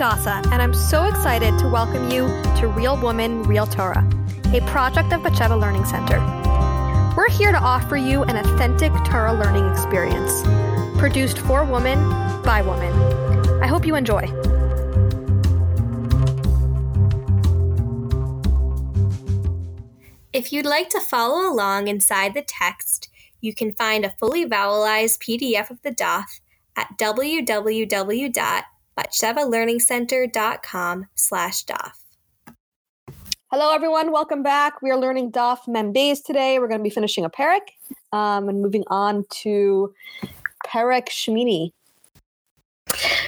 Hadassah, and I'm so excited to welcome you to Real Woman, Real Torah, a project of Batsheva Learning Center. We're here to offer you an authentic Torah learning experience, produced for women by women. I hope you enjoy. If you'd like to follow along inside the text, you can find a fully vowelized PDF of the daf at www.batshevalearningcenter.com slash daf. Hello, everyone. Welcome back. We are learning Daf Mem Beis today. We're going to be finishing a Perek um, and moving on to Perek Shmini.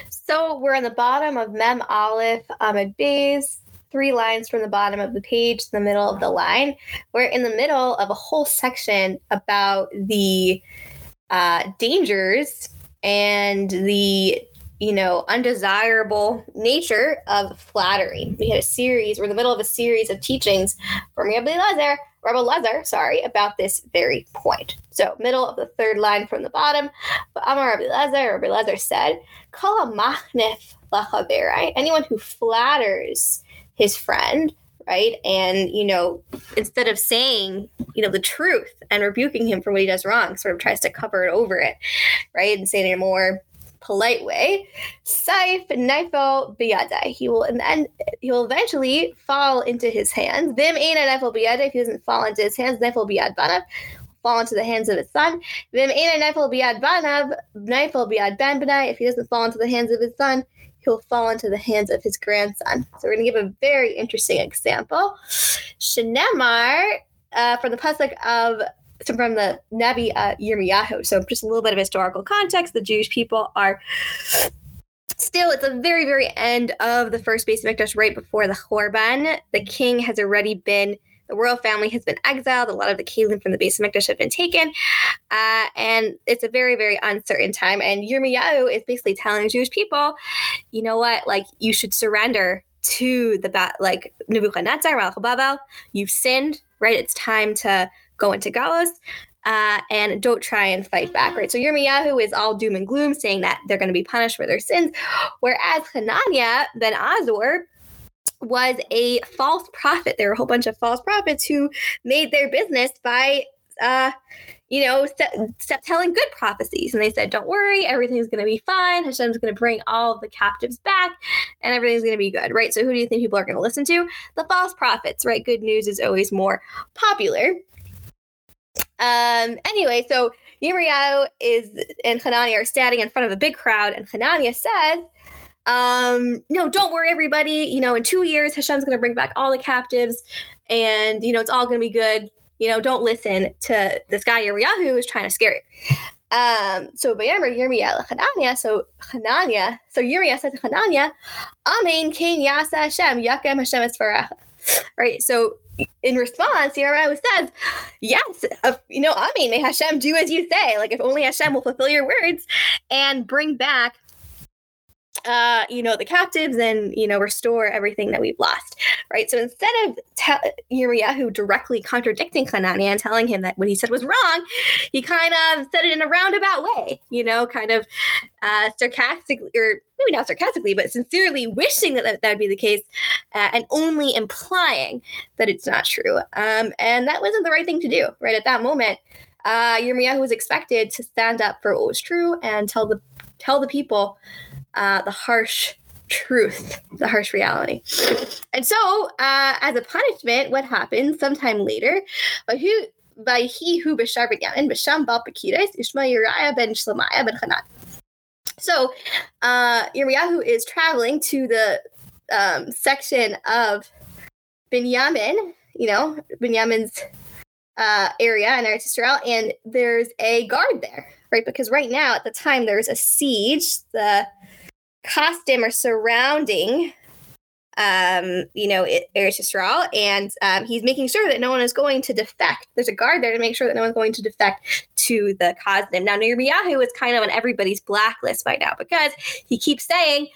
So we're on the bottom of Mem Aleph Amid Beis, three lines from the bottom of the page to the middle of the line. We're in the middle of a whole section about the uh, dangers and the you know undesirable nature of flattery. We had a series. We're in the middle of a series of teachings from Rabbi Lazar, Rabbi Lazar, sorry, about this very point. So middle of the third line from the bottom. But Amar Rabbi Lazar, Rabbi Lazar said, "Kala machnif lachaverai." Anyone who flatters his friend right and you know instead of saying you know the truth and rebuking him for what he does wrong sort of tries to cover it over it right and say it more polite way saif naifo biyadai he will and then he will eventually fall into his hands vim aina naifo biyadai if he doesn't fall into his hands naifo biyad banav fall into the hands of his son vim aina naifo biyad banav naifo biyad ban banai if he doesn't fall into the hands of his son he'll fall into the hands of his grandson. So we're going to give a very interesting example. Shenemar, uh, from the pasuk of from the Nabi uh, Yirmiyahu. So just a little bit of historical context. The Jewish people are still it's the very very end of the first base of Mikdash, right before the Chorban. The king has already been the royal family has been exiled. A lot of the Kalim from the base of Mikdash have been taken. Uh, and it's a very, very uncertain time. And Yirmiyahu is basically telling the Jewish people, you know what, like you should surrender to the bat like Nebuchadnezzar, Babel. You've sinned, right? It's time to go into Galus. Uh, and don't try and fight back, right? So Yirmiyahu is all doom and gloom, saying that they're going to be punished for their sins, whereas Hananiah ben Azor was a false prophet. There were a whole bunch of false prophets who made their business by, uh, you know, telling good prophecies. And they said, don't worry, everything's going to be fine. Hashem's going to bring all the captives back and everything's going to be good, right? So who do you think people are going to listen to? The false prophets, right? Good news is always more popular. Um, anyway, so Yirmiyahu is and Hananiah are standing in front of a big crowd, and Hanania says, um, no, don't worry, everybody. You know, in two years, Hashem's going to bring back all the captives, and you know, it's all going to be good. You know, don't listen to this guy Yirmiyahu who is trying to scare you. Um, so Bayamer Yirmiyahu Hanania, so Hanania, so Yirmiyahu said to Hananiah, Amen, Kain Yasa Hashem, Yakem Hashem Esfaracha. Right, so in response, Yirmiyahu says, Yes, uh, you know, I mean, may Hashem do as you say. Like, if only Hashem will fulfill your words and bring back uh, you know, the captives and, you know, restore everything that we've lost, right? So instead of te- Yirmiyahu directly contradicting Hananiah and telling him that what he said was wrong, he kind of said it in a roundabout way, you know, kind of uh, sarcastically, or maybe not sarcastically, but sincerely wishing that that would be the case uh, and only implying that it's not true. Um, and that wasn't the right thing to do, right? At that moment, uh, Yirmiyahu was expected to stand up for what was true and tell the tell the people uh, the harsh truth, the harsh reality. And so, uh, as a punishment, what happens sometime later, by who by he who b'shar b'yamin b'sham bal b'kires ishma Uriah ben Shlemiah ben Hanan. So, uh, is traveling to the um, section of Binyamin, you know, Binyamin's uh, area in Eretz Israel, and there's a guard there, right? Because right now, at the time, there's a siege. The Kazdim or surrounding um, you know, Eretz Yisrael, and um, he's making sure that no one is going to defect. There's a guard there to make sure that no one's going to defect to the Kazdim. Now, Yirmiyahu is kind of on everybody's blacklist right now because he keeps saying,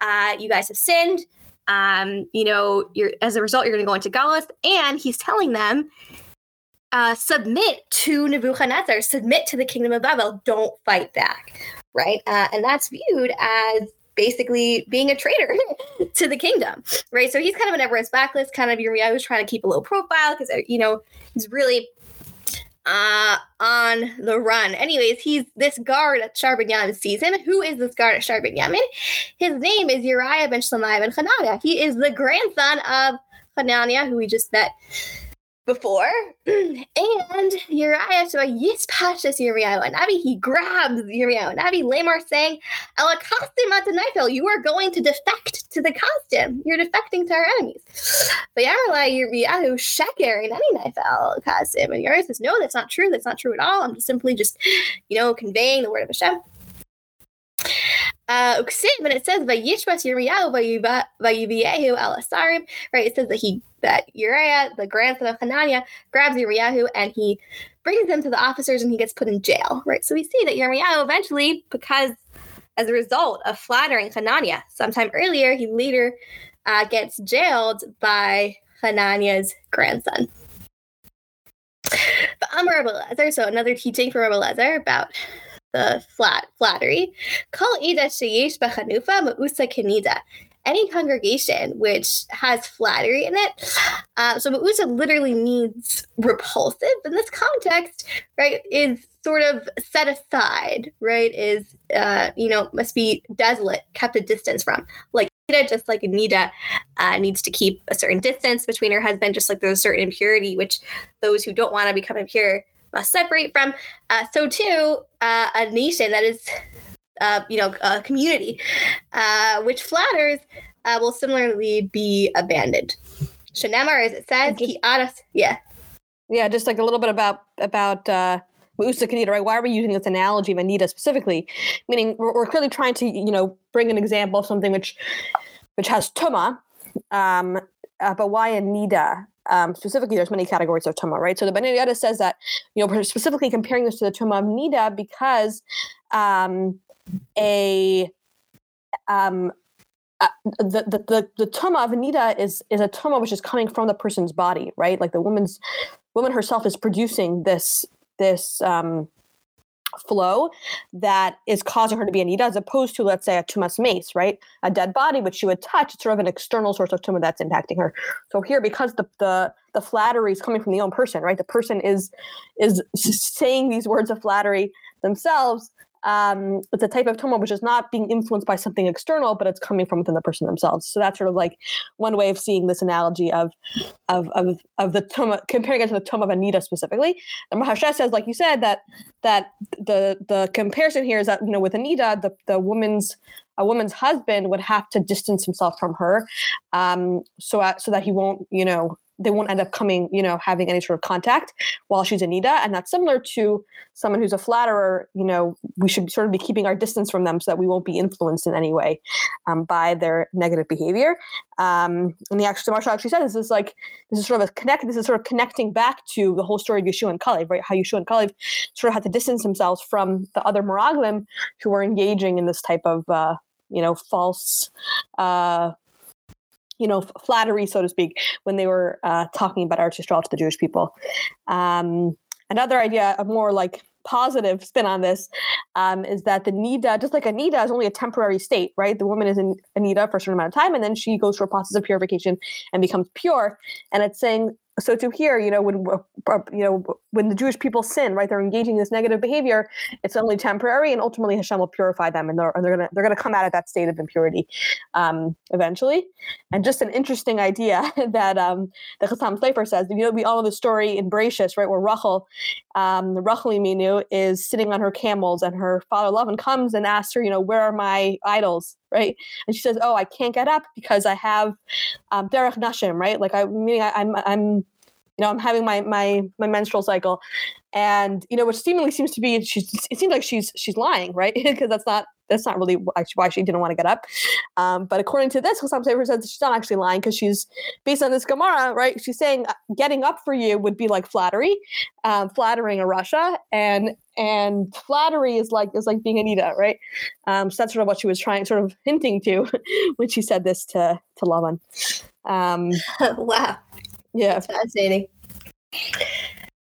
uh, "You guys have sinned. Um, you know, you're as a result, you're going to go into Galus," and he's telling them. Uh, submit to Nebuchadnezzar, submit to the kingdom of Babel, don't fight back, right? Uh, and that's viewed as basically being a traitor to the kingdom, right? So he's kind of an Everest backlist, kind of Yirmiyahu was trying to keep a low profile because, you know, he's really uh, on the run. Anyways, he's this guard at Sha'ar Binyamin sees him. Who is this guard at Sha'ar Binyamin? His name is Uriah ben Shamai ben Hananiah. He is the grandson of Hananiah, who we just met before. and Uriah, so Yis Pashas Uriah and Navi, he grabs Uriah and Navi, Lamar saying, Ela Kastim Atanaifel, you are going to defect to the Kazdim. You're defecting to our enemies. But Yamarla Uriah, Sheker, and any Naifel costume. And Uriah says, No, that's not true. That's not true at all. I'm just simply just, you know, conveying the word of Hashem. Uh, it says Vayishmas Yirmiyahu Vayuviyehu al Asarim, right? It says that he that Uriah, the grandson of Hananiah, grabs Yirmiyahu and he brings him to the officers and he gets put in jail, right? So we see that Yirmiyahu eventually, because as a result of flattering Hananiah, sometime earlier, he later uh, gets jailed by Hananiah's grandson. But Amar Rabbi so another teaching from Rabbi about the flat flattery. Kol ida sheyesh b'chanufa ma'usa kenida. Any congregation which has flattery in it, uh, so ma'usa literally means repulsive. In this context, right, is sort of set aside, right? Is uh, you know must be desolate, kept a distance from, like Ida just like Nida uh, needs to keep a certain distance between her husband, just like there's a certain impurity which those who don't want to become impure must separate from. Uh, so too, uh, a nation that is, uh, you know, a community uh, which flatters uh, will similarly be abandoned. Shanamar, as it says, he adas, yeah, yeah, just like a little bit about about. uh Usa Kanita, right? Why are we using this analogy of a nida specifically? Meaning, we're, we're, clearly trying to, you know, bring an example of something which, which has tuma, um, uh, but why a nida? Um, specifically, there's many categories of tuma, right? So the Yehuda says that, you know, specifically comparing this to the tuma of nida because um, a um, uh, the, the the the tuma of nida is is a tuma which is coming from the person's body, right? Like the woman's woman herself is producing this this um, flow that is causing her to be a nida, as opposed to, let's say, a tumas mace, right? A dead body, which she would touch, it's sort of an external source of tuma that's impacting her. So here, because the the the flattery is coming from the own person, right? The person is is saying these words of flattery themselves um, it's a type of tuma which is not being influenced by something external, but it's coming from within the person themselves. So that's sort of like one way of seeing this analogy of of of, of the tuma, comparing it to the tuma of a nida specifically. And Maharsha says, like you said, that that the the comparison here is that you know with a nida, the the woman's a woman's husband would have to distance himself from her, um, so uh, so that he won't you know they won't end up coming, you know, having any sort of contact while she's a nida. And that's similar to someone who's a flatterer. You know, we should sort of be keeping our distance from them so that we won't be influenced in any way um, by their negative behavior. Um, and the actual Marsha actually said this is like this is sort of a connect. This is sort of connecting back to the whole story of Yeshua and Kalev, right? How Yeshua and Kalev sort of had to distance themselves from the other Meraglim who were engaging in this type of uh, you know false uh, you know, flattery, so to speak, when they were uh, talking about Yisrael to the Jewish people. Um, another idea, a more like positive spin on this, um, is that the Nida, just like a Nida, is only a temporary state, right? The woman is in a nida for a certain amount of time, and then she goes through a process of purification and becomes pure. And it's saying so to hear, you know, when uh, you know when the Jewish people sin, right, they're engaging in this negative behavior. It's only temporary, and ultimately Hashem will purify them, and they're, and they're gonna they're gonna come out of that state of impurity um, eventually. And just an interesting idea that um, the Chassam Sofer says. You know, we all know the story in Bereshis, right, where Rachel, um, Rachel Imenu, is sitting on her camels, and her father Lavan comes and asks her, you know, where are my idols? right? And she says, "Oh, I can't get up because I have um, derech nashim, right? Like I meaning I, I'm I'm you know I'm having my my my menstrual cycle, and you know which seemingly seems to be she's it seems like she's she's lying, right? Because that's not that's not really why she didn't want to get up. Um, but according to this, Chassam Sofer says she's not actually lying because she's based on this Gemara, right? She's saying uh, getting up for you would be like flattery, um, flattering a rasha, and and flattery is like is like being a nida, right? Um, so that's sort of what she was trying, sort of hinting to when she said this to to Lavan. Um, wow, yeah, that's fascinating.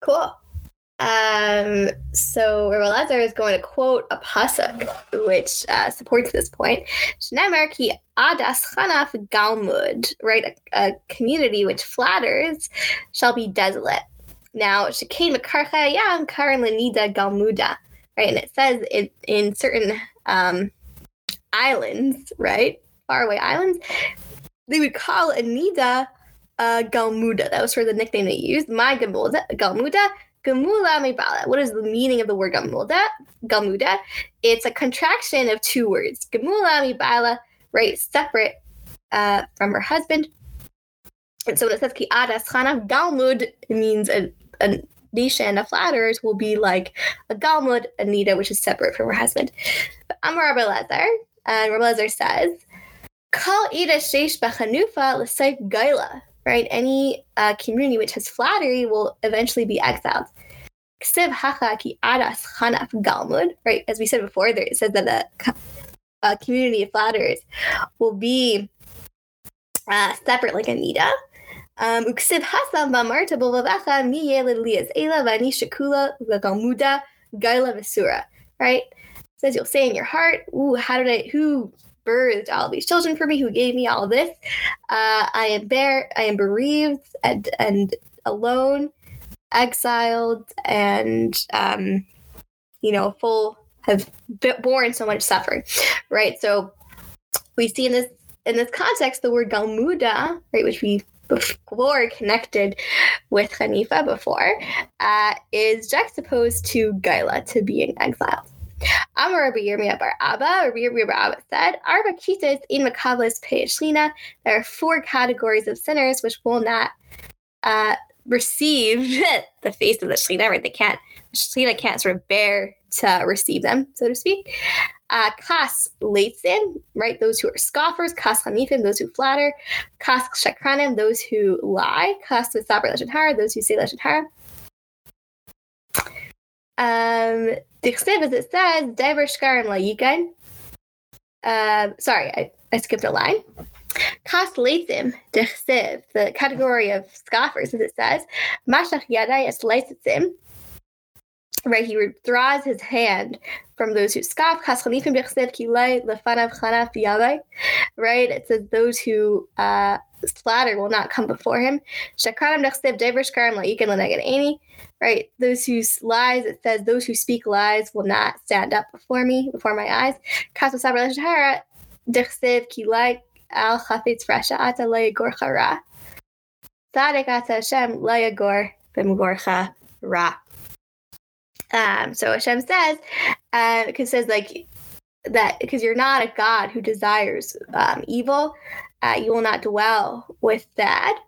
Cool. Um, so Lezer is going to quote a pasuk which uh, supports this point. Ki adas chanaf galmud, right? A, a, community which flatters shall be desolate. Now, shekain mekarcha yam karin lenida galmuda, right? And it says it in certain um, islands, right? Faraway islands, they would call a nida uh, galmuda. That was sort of the nickname they used. My galmuda, galmuda Gamula Mebala. What is the meaning of the word Gamuda? Gamuda. It's a contraction of two words. Gamula Mebala, right? Separate uh, from her husband. And so when it says Ki Adas Chana, Galmud means a, a nation of flatterers will be like a Galmud, a nida, which is separate from her husband. But Amar Rabbi Lezer, and Rabbi Lezer says, Kal Ida Sheish Bechanufa L'Saif Gaila right? Any uh, community which has flattery will eventually be exiled. Right, as we said before, there it says that a, a community of flatterers will be uh, separate, like a nida. Um, right? It says you'll say in your heart, "Ooh, how did I? Who birthed all these children for me, who gave me all this. Uh, I am bare, I am bereaved and, and alone, exiled, and um, you know, full have borne so much suffering, right? So we see in this in this context the word galmuda, right, which we before connected with Hanifa before, uh, is juxtaposed to Gaila, to being exiled. Amar Rabbi Yirmiyah Bar Abba, Rabbi Yirmiyah Bar Abba said, Arba kitas in Makablas Peyashlina, there are four categories of sinners which will not uh, receive the face of the Shechina, right? They can't, the Shechina can't sort of bear to receive them, so to speak. Uh, kas leitzin, right? Those who are scoffers. Kas hanifim, those who flatter. Kas shakranim, those who lie. Kas misaber lashon those who say lashon. Um, Dichsiv, as it says, Dever Shkarim Layikan. Uh, sorry, I, I skipped a line. Kas Leitzim, Dichsiv, the category of scoffers, as it says, Mashach Yadai Es Leitzim. Right, he withdraws his hand from those who scoff. Kas Khalifim Dichsiv Kilai Lefanav Chanaf Yadai. Right, it says those who uh, flatter will not come before him. Right? Those who lies, it says, those who speak lies will not stand up before me, before my eyes. Um, so Hashem says, uh, because says like that because you're not a God who desires um, evil, uh, you will not dwell with that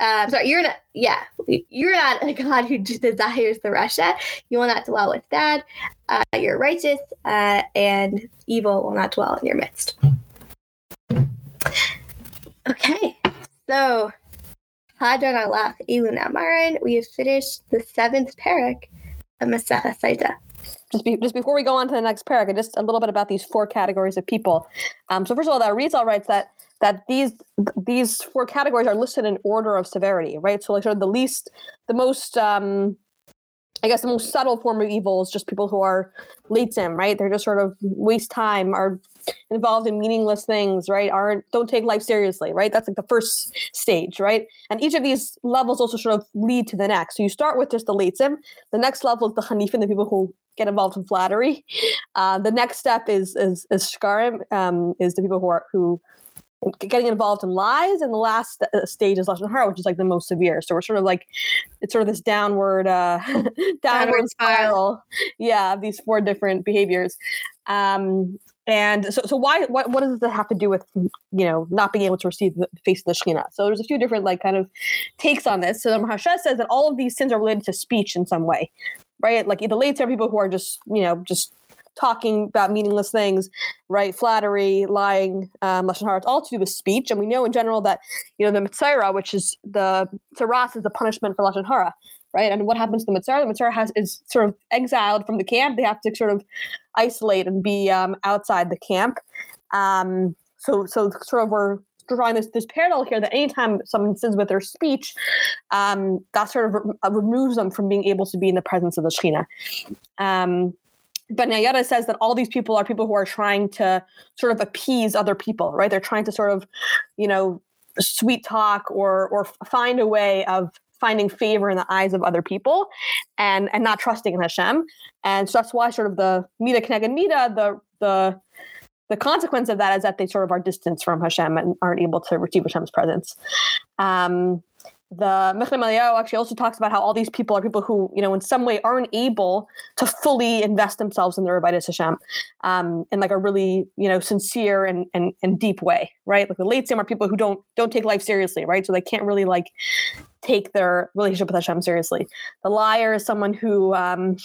um, sorry, you're not, yeah, you're not a God who desires the Russia. You will not dwell with that. Uh, you're righteous, uh, and evil will not dwell in your midst. Okay, so Hadron Alach Ilun Amarin, we have finished the seventh parak of Masechah Saita. Just, be, just before we go on to the next parak, just a little bit about these four categories of people. Um, so first of all, that Arizal writes that that these these four categories are listed in order of severity, right? So like sort of the least, the most um I guess the most subtle form of evil is just people who are leitzim, right? They're just sort of waste time, are involved in meaningless things, right? Aren't don't take life seriously, right? That's like the first stage, right? And each of these levels also sort of lead to the next. So you start with just the leitzim. The next level is the hanifin, the people who get involved in flattery. Uh, the next step is is, is shkarim, um, is the people who are who getting involved in lies, and the last uh, stage is lashon hara, which is like the most severe. So we're sort of like it's sort of this downward uh, downward spiral, yeah, these four different behaviors. Um, and so, so why? What, what does that have to do with you know not being able to receive the face of the Shekhinah? So there's a few different like kind of takes on this. So the Maharsha says that all of these sins are related to speech in some way, right? Like the late are people who are just you know just talking about meaningless things, right? Flattery, lying, um, hara. It's all to do with speech, and we know in general that you know the mitzvah, which is the tzaras, is the punishment for lashon hara, right? And what happens to the metzora? The metzora has is sort of exiled from the camp. They have to sort of isolate and be um, outside the camp. Um, so, so sort of we're drawing this this parallel here that anytime someone sins with their speech, um, that sort of re- removes them from being able to be in the presence of the Shekhinah. Um, but Nayara says that all these people are people who are trying to sort of appease other people, right? They're trying to sort of, you know, sweet talk or or find a way of finding favor in the eyes of other people and and not trusting in Hashem. And so that's why sort of the Mida Kneged Mida, the the the consequence of that is that they sort of are distanced from Hashem and aren't able to receive Hashem's presence. Um, the Michtav MeEliyahu actually also talks about how all these people are people who, you know, in some way aren't able to fully invest themselves in the Avodas Hashem um, in like a really, you know, sincere and, and, and deep way, right? Like the Leitzim are people who don't don't take life seriously, right? So they can't really like take their relationship with Hashem seriously. The liar is someone who, um,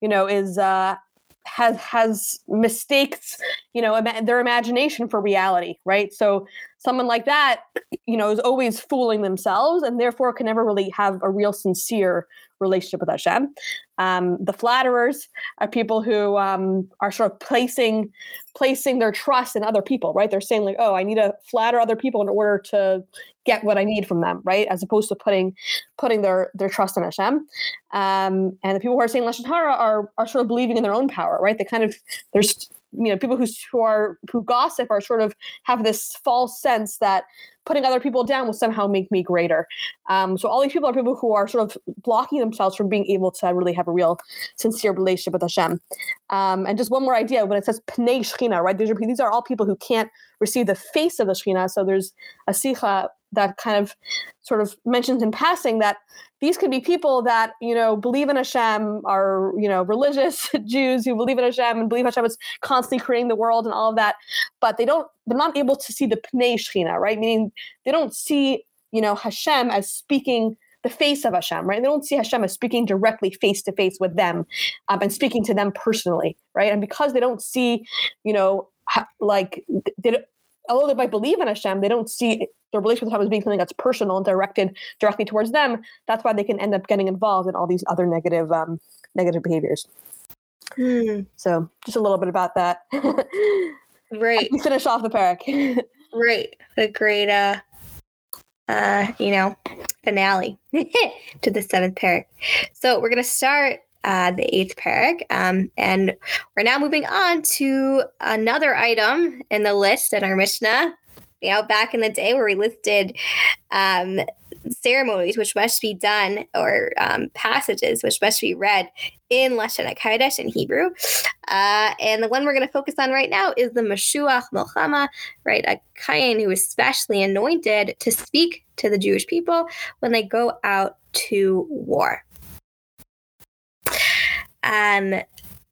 you know, is uh, has has mistakes you know their imagination for reality right? So someone like that you know is always fooling themselves and therefore can never really have a real sincere relationship with Hashem. Um, the flatterers are people who um, are sort of placing placing their trust in other people, right? They're saying like, "Oh, I need to flatter other people in order to get what I need from them," right? As opposed to putting putting their their trust in Hashem. Um, and the people who are saying lashon hara are are sort of believing in their own power, right? They kind of there's you know people who who are who gossip are sort of have this false sense that putting other people down will somehow make me greater. Um, so all these people are people who are sort of blocking themselves from being able to really have a real sincere relationship with Hashem. Um, and just one more idea when it says Pnei Shechina, right? These are, these are all people who can't receive the face of the Shechina. So there's a Sikha that kind of sort of mentions in passing that these could be people that you know believe in Hashem, are you know religious Jews who believe in Hashem and believe Hashem is constantly creating the world and all of that, but they don't they're not able to see the Pnei Shechina, right? Meaning they don't see you know Hashem as speaking the face of Hashem, right? They don't see Hashem as speaking directly face to face with them um, and speaking to them personally, right? And because they don't see, you know, ha- like they, although they might believe in Hashem, they don't see their relationship with Hashem as being something that's personal and directed directly towards them. That's why they can end up getting involved in all these other negative um, negative behaviors. Hmm. So just a little bit about that. Right. we finish off the parak. Right. A great uh uh, you know, finale to the seventh parak. So we're gonna start uh, the eighth parak, um, and we're now moving on to another item in the list in our Mishnah. You know, back in the day where we listed um, ceremonies which must be done or um, passages which must be read in Lashon HaKodesh in Hebrew. Uh, and the one we're going to focus on right now is the Mashuach Milchama, right? A Kayan who is specially anointed to speak to the Jewish people when they go out to war. Um,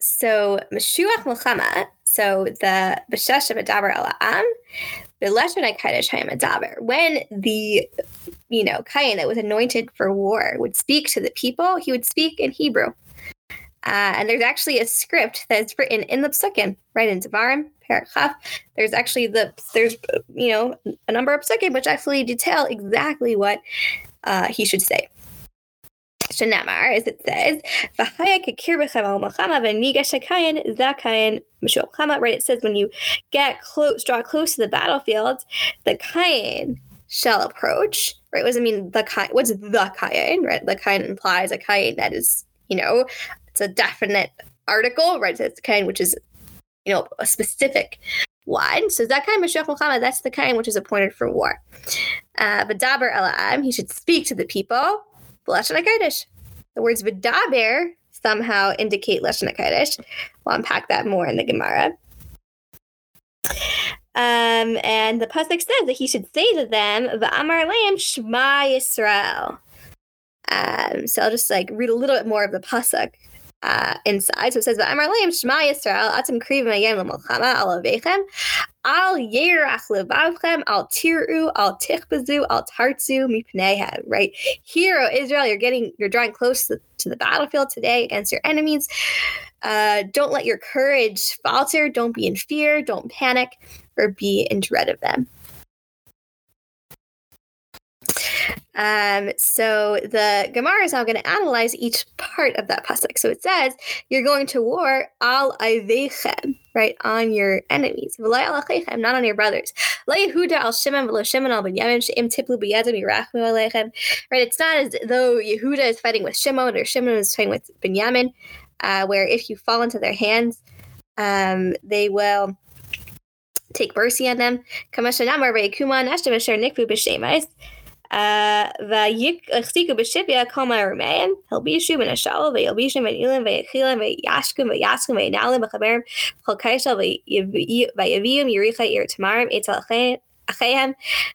so Mashuach Milchama, so the B'shesh B'daber Ala'am, B'leshon HaKodesh Hayamadaber, when the you know, Kayan that was anointed for war would speak to the people, he would speak in Hebrew. Uh, and there's actually a script that's written in the psukim, right in Devarim, Parakhaf. There's actually the there's you know a number of psukim which actually detail exactly what uh, he should say. Shanamar, as it says, right? It says when you get close, draw close to the battlefield, the kain shall approach, right? What does it mean the kain? What's the kain, right? The kain implies a kain that is, you know, it's a definite article, right? So it's a kain which is, you know, a specific one. So that kind of that's the kind which is appointed for war. Uh, but V'daber ela'am, he should speak to the people. Lashon HaKodesh. The words V'daber somehow indicate Lashon HaKodesh. We'll unpack that more in the Gemara. Um, and the pasuk says that he should say to them, "Va'amar leim Shema Yisrael." Um, so I'll just like read a little bit more of the pasuk uh, inside. So it says, "Va'amar leim Shema Yisrael atem krivim ayem l'molchama al avechem al yerach levavchem al tiru al tichbazu al tartzu mipneihem." Right, hero Israel, you're getting you're drawing close to, to the battlefield today against your enemies. Uh, don't let your courage falter. Don't be in fear. Don't panic or be in dread of them. Um, so the Gemara is now going to analyze each part of that pasuk. So it says you're going to war al ivechem, right, on your enemies, not on your brothers. Yehuda al Shimon v'lo Shimon al Binyamin she'im tiplu b'yadim yirachmu aleichem." Right, it's not as though Yehuda is fighting with Shimon or Shimon is fighting with Binyamin, uh, where if you fall into their hands, um, they will take mercy on them. והחזיקו בשביה כל מהרמיהם, הלבישו מן השאול וילבישו מן אילם ויחילם וישכם ויסכם וינעלם בחברם בכל קישל ויביאם יריחה עיר תמרם אצל אחיהם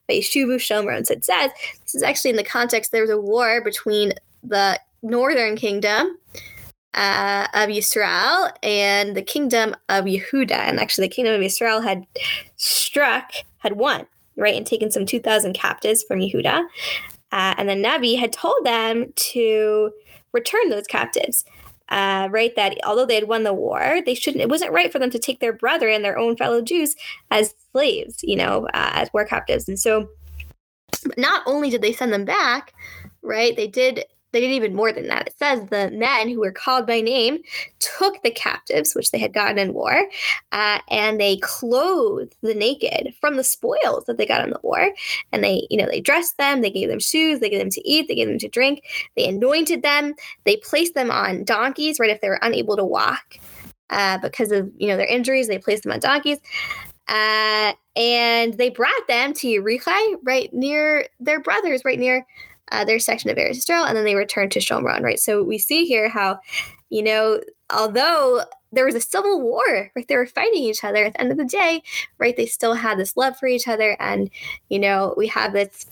וישובו שומרון. So it says, this is actually in the context, there was a war between the northern kingdom uh, of Israel and the kingdom of Yehuda. And actually, the kingdom of Israel had struck, had won right, and taken some 2,000 captives from Yehuda. Uh, and then Navi had told them to return those captives. Uh, right, that although they had won the war, they shouldn't. It wasn't right for them to take their brother and their own fellow Jews as slaves, you know, uh, as war captives. And so, not only did they send them back, right, they did they did even more than that. It says the men who were called by name took the captives, which they had gotten in war, uh, and they clothed the naked from the spoils that they got in the war. And they, you know, they dressed them, they gave them shoes, they gave them to eat, they gave them to drink, they anointed them, they placed them on donkeys, right? If they were unable to walk uh, because of, you know, their injuries, they placed them on donkeys. Uh, and they brought them to Yerichai, right near their brothers, right near uh, their section of Israel, and then they returned to Shomron, right? So we see here how, you know, although there was a civil war, right? They were fighting each other. At the end of the day, right? They still had this love for each other, and you know, we have this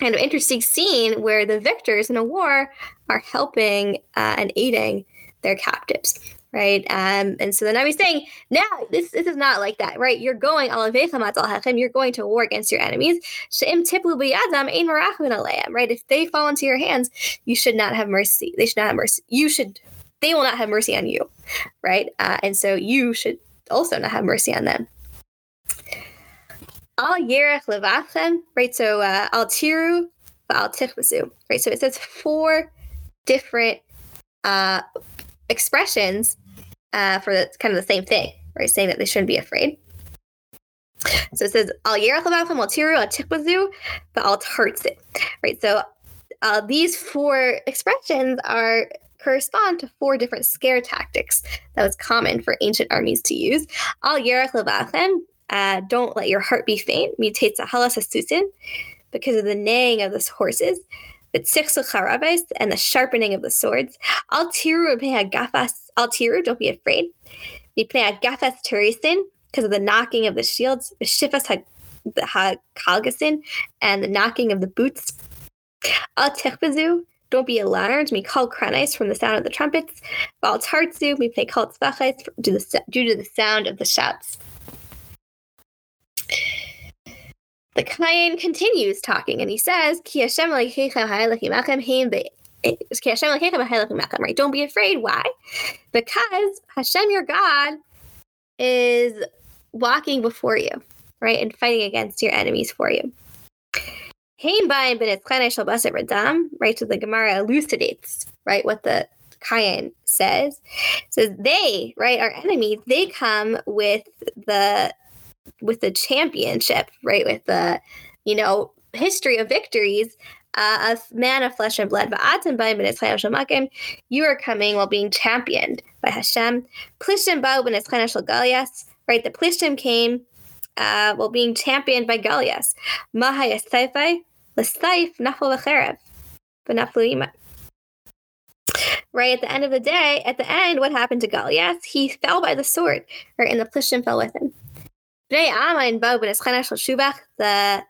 kind of interesting scene where the victors in a war are helping uh, and aiding their captives right? Um, and so then I was saying, now this, this is not like that, right? You're going you're going to war against your enemies. Right? If they fall into your hands, you should not have mercy. They should not have mercy. You should, they will not have mercy on you, right? Uh, and so you should also not have mercy on them. Al yerech levachem, right? So uh, al tiru, al tichbasu, right? So it says four different uh, expressions uh, for the, kind of the same thing, right? Saying that they shouldn't be afraid. So it says, Al Yerachabachim al Tiru al Tikwazu, but al Tartsit. Right. So uh, these four expressions are correspond to four different scare tactics that was common for ancient armies to use. Al Yerach uh, don't let your heart be faint, mutates a halas asusin, because of the neighing of the horses. But charabes and the sharpening of the swords. Al tiru gafas Altiru, don't be afraid. Gafeth Turisin, because of the knocking of the shields, Shifas Hakalgasin, and the knocking of the boots. Al Techbazu, don't be alarmed. Me call Kranais from the sound of the trumpets. Val Tartzu, me play call due to the sound of the shouts. The Kayan continues talking and he says, Hashem right? Don't be afraid. Why? Because Hashem, your God, is walking before you, right? And fighting against your enemies for you. Right? So the Gemara elucidates, right, what the Kayan says. Says they, right, our enemies, they come with the with the championship, right, with the, you know, history of victories uh, a man of flesh and blood, but you are coming while being championed by Hashem. Plishtim Galias, right? The Plishtim came uh, while being championed by Galias. Mahaya Saifai, Lasaif, Nafal Vacherev, Benafluima. Right at the end of the day, at the end, what happened to Galias? He fell by the sword, right? And the Plishtim fell with him. The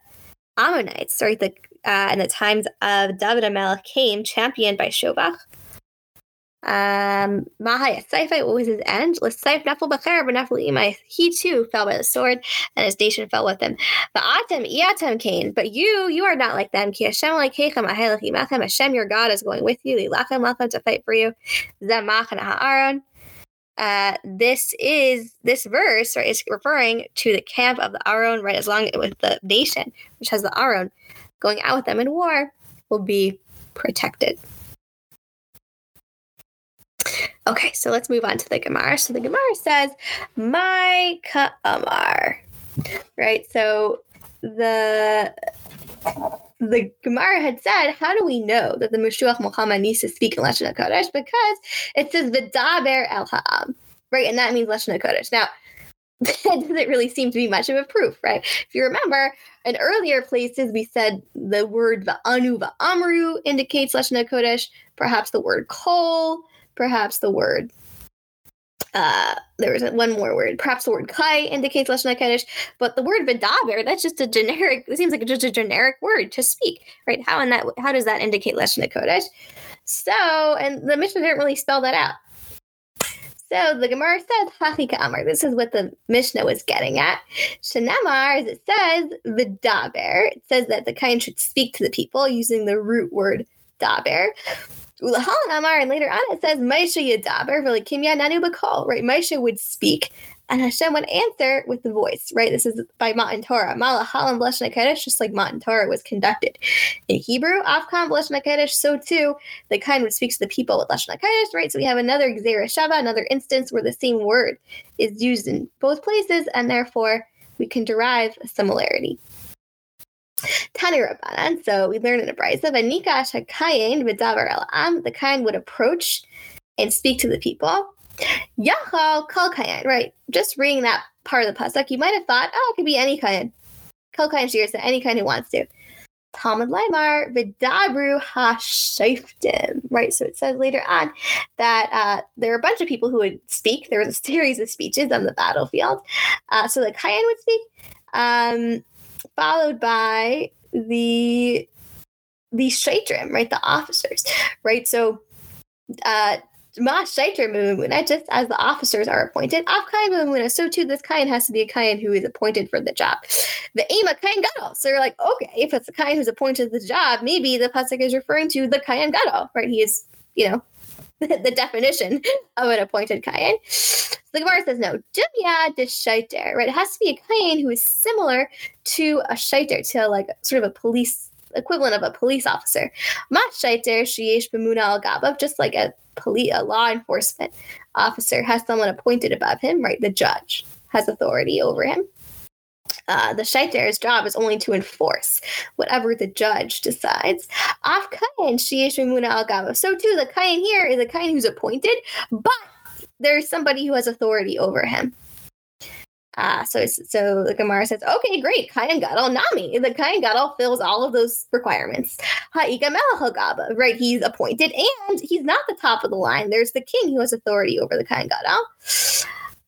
Ammonites, right? The uh, in the times of David Amelech came, championed by Shobach. Um, Mahaya Saifite, what was his end? Saif Nefel Bacher, Nefel Imai. He too fell by the sword, and his nation fell with him. But Atem, Iatem Cain, but you, you are not like them. Ki Hashem like Hechem, Ahelachim Hashem, your God, is going with you. Lilachem, Lachem to fight for you. Zemach and Ha'aron. Uh, this is this verse right is referring to the camp of the Aron, right? As long with the nation, which has the Aron, going out with them in war will be protected. Okay, so let's move on to the Gemara. So the Gemara says, "My ka'amar," right? So the the Gemara had said, how do we know that the Mashuach Milchama needs to speak in Lashon HaKodesh? Because it says V'daber el ha'am, right? And that means Lashon HaKodesh. Now, that doesn't really seem to be much of a proof, right? If you remember, in earlier places, we said the word Va'anu Va'amru indicates Lashon HaKodesh, perhaps the word kol, perhaps the word uh, there was one more word. Perhaps the word kai indicates lashon hakodesh, but the word vidaber that's just a generic. It seems like just a generic word to speak, right? How in that how does that indicate lashon hakodesh? So, and the Mishnah didn't really spell that out. So the Gemara says Hachika Amar. This is what the Mishnah was getting at. Shanamar, as it says, vidaber. It says that the kain should speak to the people using the root word daber. Ulahalan Amar, and later on it says, Maisha Yadaber, Kimya Nanu Bakal, right? Maisha would speak, and Hashem would answer with the voice, right? This is by Matan Torah. Malahalam Bleshna Kaddish, just like Matan Torah was conducted. In Hebrew, Afkan Bleshna so too, the kind would speak to the people with Lashna Kaddish, right? So we have another Gezeira Shava, another instance where the same word is used in both places, and therefore we can derive a similarity. Tani Rabbanan. So we learn in a brisa, Vanikash hakayin v'davar el am. The kain would approach and speak to the people. Yachal kol kayin. Right. Just reading that part of the pasuk, you might have thought, oh, it could be any kain. Kol kayin shir so any kind who wants to. Talmud Laimar v'dabru hashayftim. Right. So it says later on that uh, there are a bunch of people who would speak. There was a series of speeches on the battlefield. Uh, so the kain would speak. Um, followed by the the shaitrim, right? The officers, right? So uh Mash Shaitrim just as the officers are appointed, Af Kain so too this Kain has to be a Kain who is appointed for the job. The Ema Kain Gadol. So you're like, okay, if it's the Kain who's appointed the job, maybe the Pasuk is referring to the Kain Gadol, right? He is, you know, the definition of an appointed. So the Gemara says no. Dumya de shaiter, right? It has to be a kain who is similar to a shaiter, to like sort of a police equivalent of a police officer. Mat shaiter sheyesh b'muna al gabav, just like a police, a law enforcement officer has someone appointed above him, right? The judge has authority over him uh, the shaiter's job is only to enforce whatever the judge decides. Af kain sheyesh al gava. So too, the kain here is a kain who's appointed, but there's somebody who has authority over him. Uh, so so the Gemara says, okay, great, Kayan Gadol Nami. The Kayan Gadol fills all of those requirements. Right, he's appointed and he's not the top of the line. There's the king who has authority over the Kayan Gadol.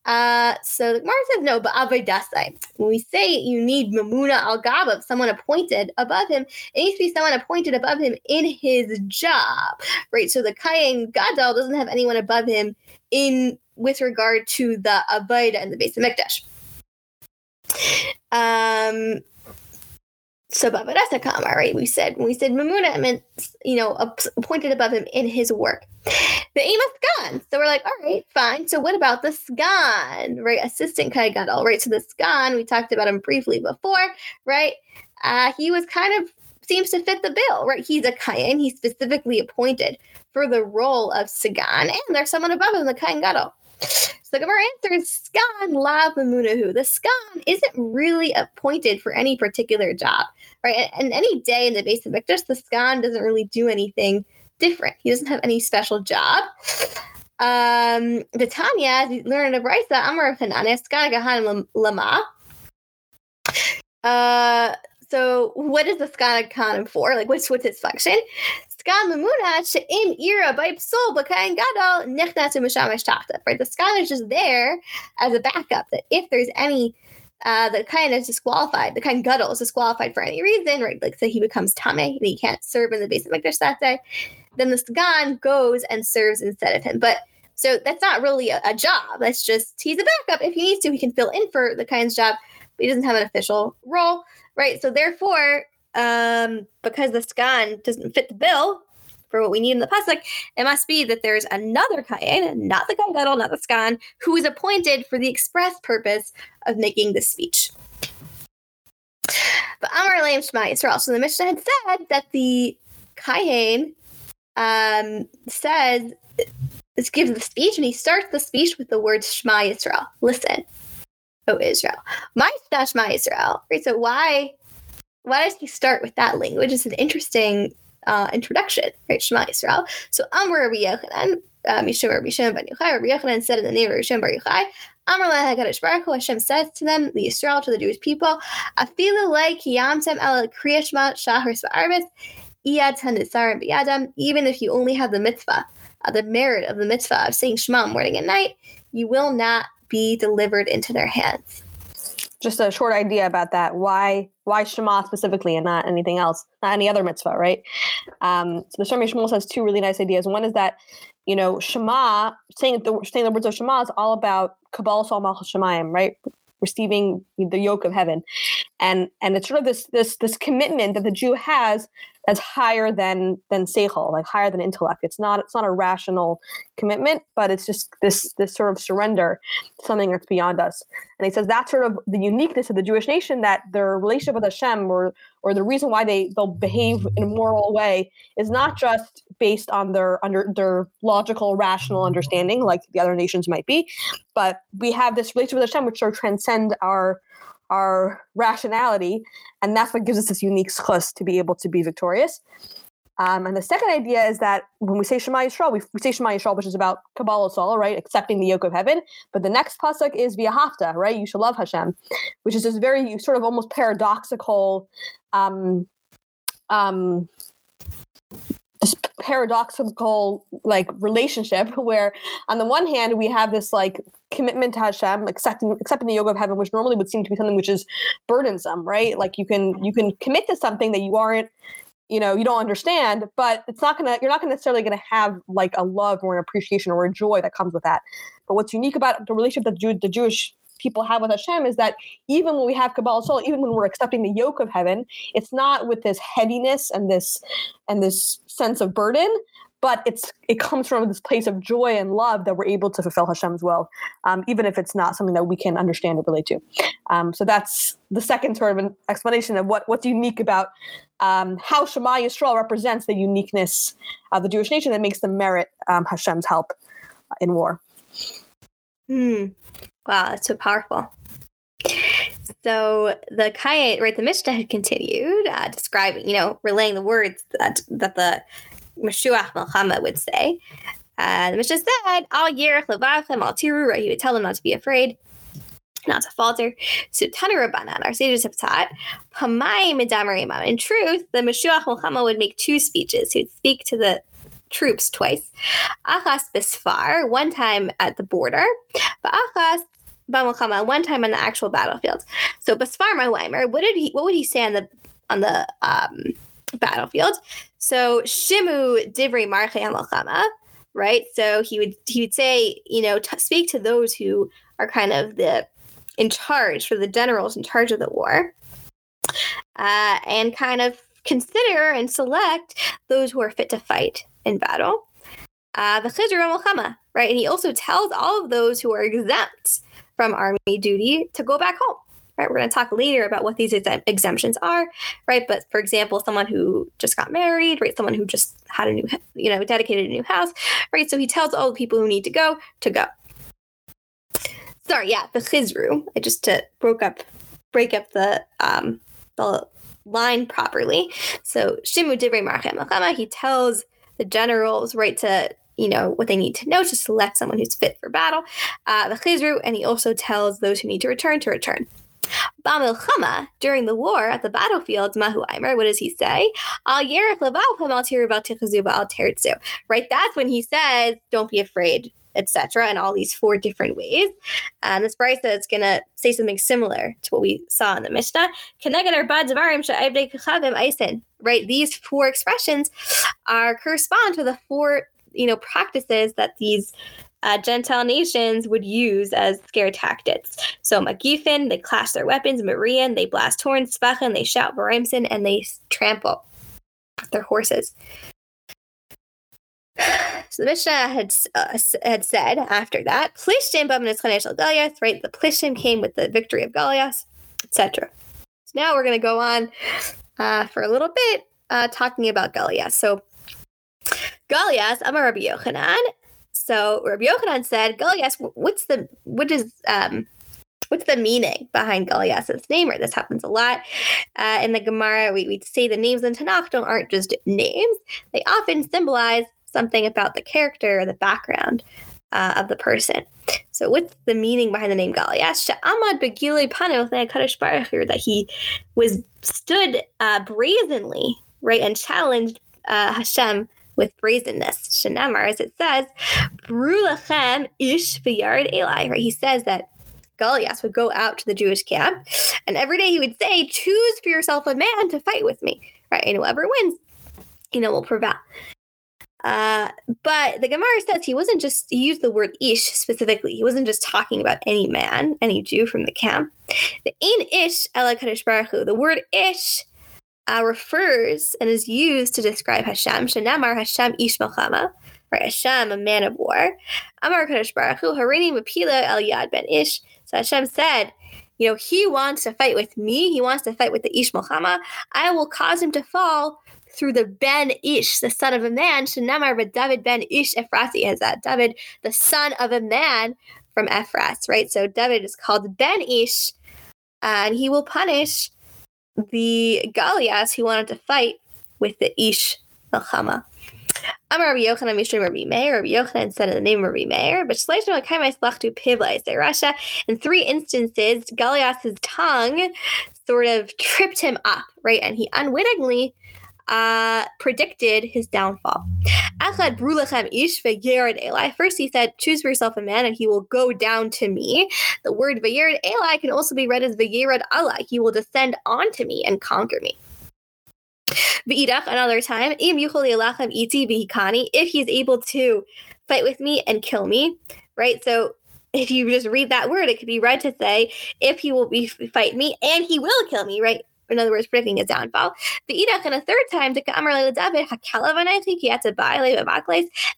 Uh, so the Gemara says no, but avoidasai. When we say you need mamuna al gabav, someone appointed above him, it needs to be someone appointed above him in his job, right? So the kayan gadol doesn't have anyone above him in with regard to the avodah and the base of mikdash. Um, so Babarasa Kama, right? We said we said Mamuna meant you know appointed above him in his work. The Amos Sgan. So we're like, all right, fine. So what about the Sgan, right? Assistant Kai Gadol, right? So the Sgan, we talked about him briefly before, right? Uh, he was kind of seems to fit the bill, right? He's a Kayan. He's specifically appointed for the role of Sagan, and there's someone above him, the Kayan Gadol. So the Gemara answers, Skan lav mamunahu. The Skan isn't really appointed for any particular job, right? And, any day in the base of Mikdash, the Skan doesn't really do anything different. He doesn't have any special job. Um, the Tanya, as we learn in the Brisa, Amar Hanane, Skan Gahan Lama. Uh, so what is the Gahan for? Like, what's what's its function? Right? The Skan is just there as a backup that if there's any uh, the kind is disqualified, the kind Gadol is disqualified for any reason, right? Like say he becomes Tame and he can't serve in the base of Mikdash that day, then the Sgan goes and serves instead of him. But so that's not really a, a, job. That's just he's a backup. If he needs to, he can fill in for the kind's job, but he doesn't have an official role, right? So therefore, um, because the skan doesn't fit the bill for what we need in the pasuk, it must be that there's another kain, not the kain gadol, not the skan, who is appointed for the express purpose of making this speech. But Amar Leim Shema Yisrael. So the Mishnah had said that the Kayin um, says, this gives the speech, and he starts the speech with the words Shema Yisrael. Listen, O Israel. My Shema Yisrael. Right. So why why does he start with that language? It's an interesting uh, introduction, right? Shema Yisrael. So Amr Rabbi Yochanan, uh, Mishum Rabbi Shimon Bar Yochai, Rabbi Yochanan said in the name of Rabbi Shimon Bar Yochai, Amr HaKadosh Baruch Hu, Hashem says to them, the Yisrael, to the Jewish people, Afilu like Yamtem el Kriyashma Shahar Sa'arbis, Iyad Tanitzarim Biyadam, even if you only have the mitzvah, uh, the merit of the mitzvah of saying Shema morning and night, you will not be delivered into their hands just a short idea about that. Why why Shema specifically and not anything else, not any other mitzvah, right? Um, so the Shem Shmuel has two really nice ideas. One is that you know Shema saying the saying the words of Shema is all about Kabbalas Ol Malchus Shemayim, right? Receiving the yoke of heaven, and and it's sort of this this this commitment that the Jew has that's higher than than seichel, like higher than intellect. It's not it's not a rational commitment, but it's just this this sort of surrender, something that's beyond us. And he says that's sort of the uniqueness of the Jewish nation that their relationship with Hashem, or or the reason why they they'll behave in a moral way, is not just based on their under their logical, rational understanding, like the other nations might be, but we have this relationship with Hashem which sort of transcend our our rationality, and that's what gives us this unique schus to be able to be victorious. Um, and the second idea is that when we say Shema Yisrael, we, we say Shema Yisrael, which is about Kabbalah Salah, right, accepting the yoke of heaven. But the next pasuk is V'ahavta, right? You should love Hashem, which is this very sort of almost paradoxical um, um, paradoxical like relationship where on the one hand we have this like commitment to Hashem, accepting accepting the yoga of heaven, which normally would seem to be something which is burdensome, right? Like you can you can commit to something that you aren't, you know, you don't understand, but it's not gonna you're not gonna necessarily gonna have like a love or an appreciation or a joy that comes with that. But what's unique about the relationship that the Jewish people have with Hashem is that even when we have Kabbalas Ol, even when we're accepting the yoke of heaven, it's not with this heaviness and this and this sense of burden, but it's it comes from this place of joy and love that we're able to fulfill Hashem's will, um, even if it's not something that we can understand or relate to. Um, so that's the second sort of an explanation of what what's unique about um, how Shema Yisrael represents the uniqueness of the Jewish nation that makes them merit um, Hashem's help in war. Hmm. Wow, that's so powerful. So the Kayet, right, the Mishnah had continued uh, describing, you know, relaying the words that that the Mashuach Milchama would say. Uh, the Mishnah said, Al Yerich Levavchem Al Tiru, right? He would tell them not to be afraid, not to falter. So Tanu Rabbanan, our sages have taught, Pamai Midamarimam. In truth, the Mashuach Milchama would make two speeches. He would speak to the troops twice. Achas Bisfar, one time at the border, but Achas Bamukama, one time on the actual battlefield. So Basfar Weimer, what did he what would he say on the on the um, battlefield? So Shimu Divri Marche Hamilchama, right? So he would he would say, you know, t- speak to those who are kind of the in charge for the generals in charge of the war, uh, and kind of consider and select those who are fit to fight in battle. Uh, right? And he also tells all of those who are exempt from army duty to go back home. Right, we're going to talk later about what these ex- exemptions are, right? But for example, someone who just got married, right? Someone who just had a new, you know, dedicated a new house, right? So he tells all the people who need to go to go. Sorry, yeah, the chizru. I just to broke up, break up the um the line properly. So Shimu Dibre Marchem he tells the generals, right, to you know what they need to know to select someone who's fit for battle. Uh, the chizru, and he also tells those who need to return to return. Bamilchama, during the war at the battlefield, Mahu Aimer, what does he say? Al Yerich al Right, that's when he says, Don't be afraid, etc., in all these four different ways. And this Braisa is going to say something similar to what we saw in the Mishnah. Right, these four expressions are correspond to the four you know practices that these uh, Gentile nations would use as scare tactics. So Magifin, they clash their weapons. Marian, they blast horns. Spachen, they shout Barimson, and they trample their horses. So the Mishnah had uh, had said after that, Plishtim Goliath, right? The Plishtim came with the victory of Goliath, etc. So now we're going to go on uh, for a little bit uh, talking about Galias. So Galias, Amar Rabbi Yochanan. So Rabbi Yochanan said, Galias, what's the, what is, um, what's the meaning behind Goliath's name? Or this happens a lot uh, in the Gemara. We, we say the names in Tanakh don't aren't just names; they often symbolize something about the character or the background uh, of the person. So, what's the meaning behind the name Goliath? Amad begile pano that he was stood uh, brazenly, right, and challenged uh, Hashem with brazenness. Shanamar, as it says, Brulachem ish v'yard Eli. Right, he says that Goliath would go out to the Jewish camp, and every day he would say, "Choose for yourself a man to fight with me." Right, and whoever wins, you know, will prevail. Uh, but the Gemara says he wasn't just, he used the word ish specifically. He wasn't just talking about any man, any Jew from the camp. The ein ish ela Baruch Hu, the word ish uh, refers and is used to describe Hashem. Shanamar Hashem ish melchama, right? Hashem, a man of war. Amar Kadosh Baruch Hu, harini mapila el yad ben ish. So Hashem said, you know, he wants to fight with me. He wants to fight with the Ish Melchama. I will cause him to fall through the Ben Ish, the son of a man. Shenamar but David Ben Ish Ephrasi has that. David, the son of a man from Ephras, right? So David is called Ben Ish, and he will punish the Goliath who wanted to fight with the Ish Melchama. Amar Rabbi Yochanan Mishrim Rabbi Meir. Rabbi Yochanan said in the name of Rabbi Meir, but Shleishma Kaimai Slachtu Pivla say Russia. In three instances, Goliath's tongue sort of tripped him up, right? And he unwittingly uh, predicted his downfall. First, he said, "Choose for yourself a man, and he will go down to me." The word ve'yered Eli can also be read as ve'yered Allah. He will descend onto me and conquer me. Another time, im iti if he's able to fight with me and kill me, right? So if you just read that word, it could be read to say, if he will be fight me and he will kill me, right? In other words, predicting his downfall. The Edach, and a third time, to Amar David,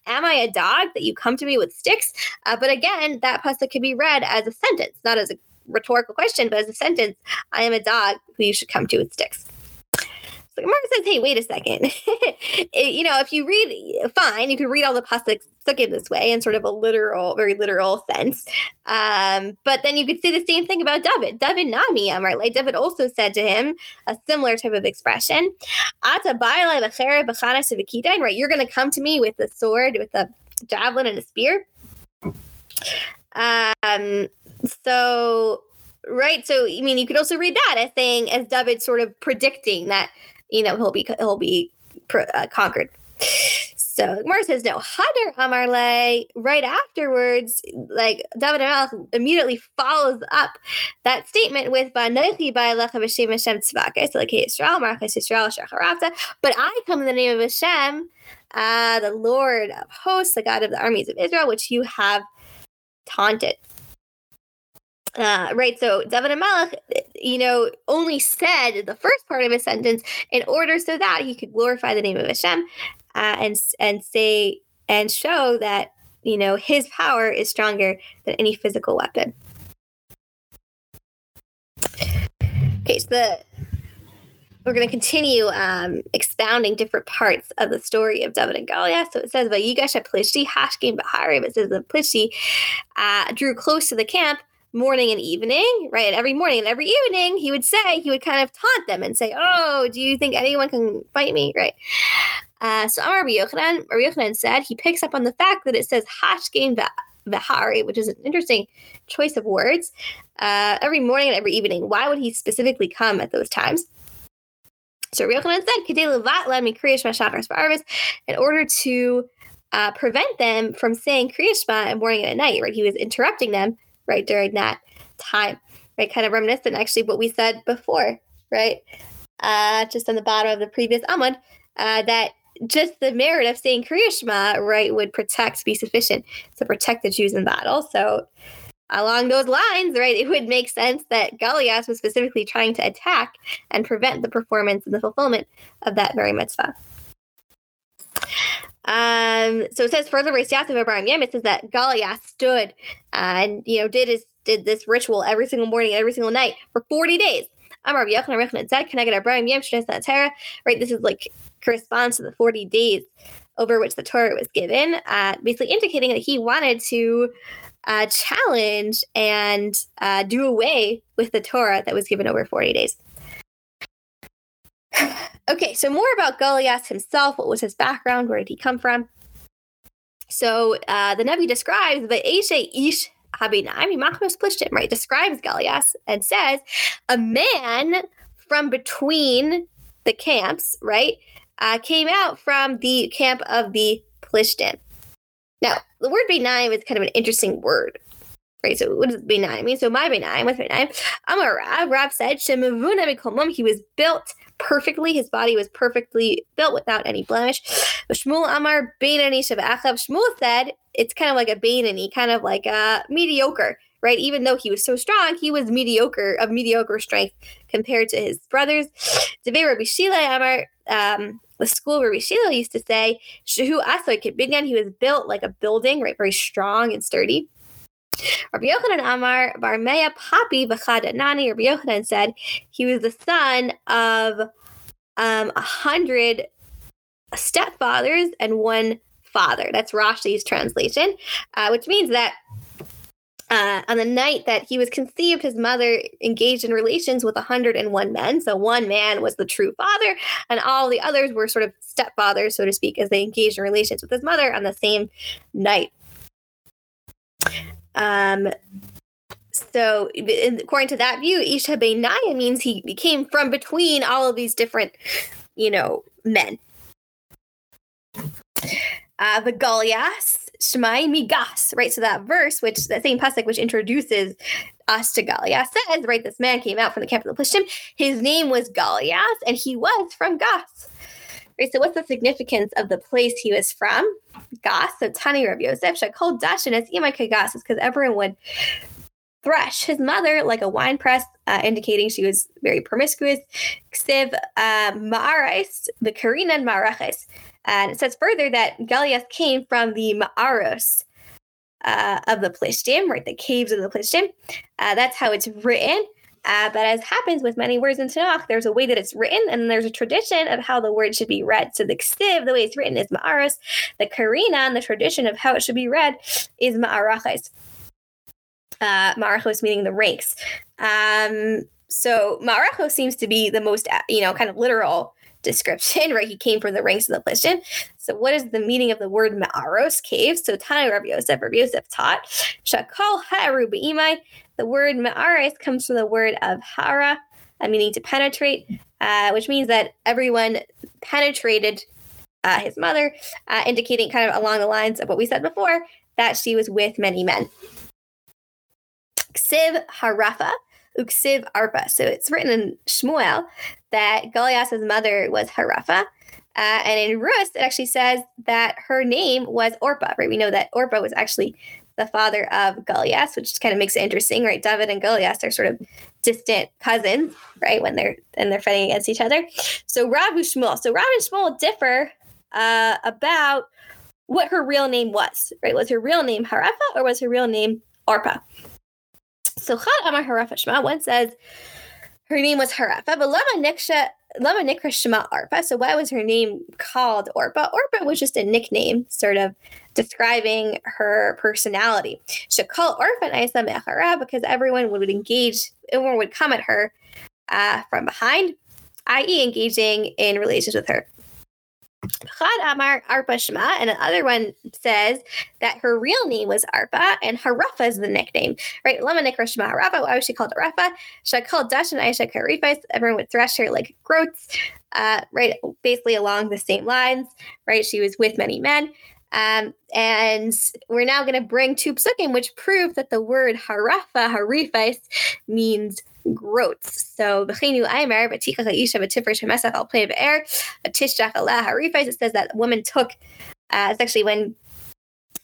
Am I a dog that you come to me with sticks? Uh, but again, that pasuk could be read as a sentence, not as a rhetorical question, but as a sentence. I am a dog who you should come to with sticks. Mark says, hey, wait a second. you know, if you read, fine, you can read all the pasuk in this way in sort of a literal, very literal sense. Um, but then you could say the same thing about David. David Nami, right? Like David also said to him a similar type of expression. Right? You're going to come to me with a sword, with a javelin and a spear. Um, so right so i mean you could also read that as saying as david sort of predicting that you know he'll be he'll be uh, conquered so Gemara says no. Hadar Amarle. Right afterwards, like David Hamelech immediately follows up that statement with Banochi by Hashem Hashem Tzvaka. So like Israel, Marcus Israel Shacharata. But I come in the name of Hashem, uh, the Lord of hosts, the God of the armies of Israel, which you have taunted. Uh, right, so David Hamelech, you know, only said the first part of his sentence in order so that he could glorify the name of Hashem uh, and and say and show that you know his power is stronger than any physical weapon. Okay, so the we're going to continue um, expounding different parts of the story of David and Goliath. So it says, "Vayigash Plishti hashkim b'harim." It says the Plishti uh, drew close to the camp morning and evening, right? And every morning and every evening, he would say, he would kind of taunt them and say, "Oh, do you think anyone can fight me?" Right? Uh, so Amar Rabbi Yochanan, Rabbi Yochanan said he picks up on the fact that it says Hashgain Vahari, which is an interesting choice of words, uh, every morning and every evening. Why would he specifically come at those times? So Rabbi Yochanan said, in order to uh, prevent them from saying Kriyashma at morning and at night, right? He was interrupting them right during that time, right? Kind of reminiscent actually what we said before, right? Uh, just on the bottom of the previous Amud, uh, that just the merit of saying Kriya right, would protect, be sufficient to protect the Jews in battle. So, along those lines, right, it would make sense that Goliath was specifically trying to attack and prevent the performance and the fulfillment of that very mitzvah. Um, so it says further, Yasif Abraham Yem, it says that Goliath stood uh, and you know did his did this ritual every single morning, every single night for 40 days. Amar Yochanan Rechnan said, "Connected Abraham Yom Torah." Right, this is like corresponds to the forty days over which the Torah was given, uh, basically indicating that he wanted to uh, challenge and uh, do away with the Torah that was given over 40 days. Okay, so more about Goliath himself. What was his background? Where did he come from? So uh, the Nevi describes the Eshe Ish Habinaim, Machmas Plishtim, right? Describes Goliath and says, a man from between the camps, right, uh, came out from the camp of the Plishtim. Now, the word Benaim is kind of an interesting word. Right, so what does Benaim mean? So my Benaim, what's Benaim? Amar Rab, Rab said, Shemavuna he was built perfectly. His body was perfectly built without any blemish. Shmuel Amar Beinani Shavachab. Shmuel said it's kind of like a Beinani, kind of like a mediocre, right? Even though he was so strong, he was mediocre, of mediocre strength compared to his brothers. Devei Rabbi Shila Amar, um, the school where Rishila used to say, Shahu Asoy Kibinyan, he was built like a building, right? Very strong and sturdy. Rabbi Yochanan Amar Barmeya Papi Bachada Nani. Rabbi Yochanan said he was the son of um, a hundred stepfathers and one father. That's Rashi's translation, uh, which means that uh, on the night that he was conceived, his mother engaged in relations with 101 men. So one man was the true father, and all the others were sort of stepfathers, so to speak, as they engaged in relations with his mother on the same night. Um, so, according to that view, Isha Beinaya means he came from between all of these different, you know, men. Uh, the Goliath Shmai Migas, right? So that verse, which that same pasuk which introduces us to Goliath says, right? This man came out from the camp of the Plishtim. His name was Goliath, and he was from Gas. Right. So what's the significance of the place he was from? Gas. So Tani Rabbi Yosef Shakol Dashin as Gas is because everyone would thresh his mother like a wine press, uh, indicating she was very promiscuous. Ksiv uh, Ma'arais, the Karina and Ma'araches. And it says further that Goliath came from the Ma'aros uh, of the Plishtim, right? The caves of the Plishtim. Uh, that's how it's written. Uh, but as happens with many words in Tanakh, there's a way that it's written, and there's a tradition of how the word should be read. So the ksiv, the way it's written, is ma'aros. The karina, and the tradition of how it should be read, is ma'arachos. Uh, ma'arachos meaning the ranks. Um, so ma'arachos seems to be the most, uh, you know, kind of literal description, right? He came from the ranks of the Plishtim. So, what is the meaning of the word Ma'aros, cave? So, Tani Rabbi Yosef, Rabbi Yosef taught, Shakal Ha'aru Be'imai. The word Ma'aros comes from the word of Hara, meaning to penetrate, uh, which means that everyone penetrated uh, his mother, uh, indicating kind of along the lines of what we said before, that she was with many men. Ksiv Harafa, Uksiv Arpa. So it's written in Shmuel that Goliath's mother was Harafa. Uh, and in Rus, it actually says that her name was Orpa, right? We know that Orpa was actually the father of Goliath, which kind of makes it interesting, right? David and Goliath are sort of distant cousins, right? When they're and they're fighting against each other. So Rav and Shmuel. So Rav and Shmuel differ uh, about what her real name was, right? Was her real name Harafa or was her real name Orpah? So Chad Amar Harafa Shema, one says her name was Harafa, but Lama Niksha Lama Nikra Shema Arpa. So why was her name called Orpa? Orpa was just a nickname, sort of describing her personality. She called Orpa Naisa Mechara because everyone would engage, everyone would come at her uh, from behind, i.e., engaging in relations with her. Chad Amar Arpa Shema, and another one says that her real name was Arpa, and Harafa is the nickname, right? Lama Nikra Shema Harafa. Why was she called Harafa? She called Dash and Aisha Karifais. Everyone would thrash her like groats, uh, right? Basically along the same lines, right? She was with many men. Um, and we're now going to bring two psukim, which prove that the word harafa, harifais, means groats. So b'chinu aimer b'tichach ha'isha b'tifar shemesach al play be'er b'tishdach alah harifais. It says that woman took. Uh, it's actually when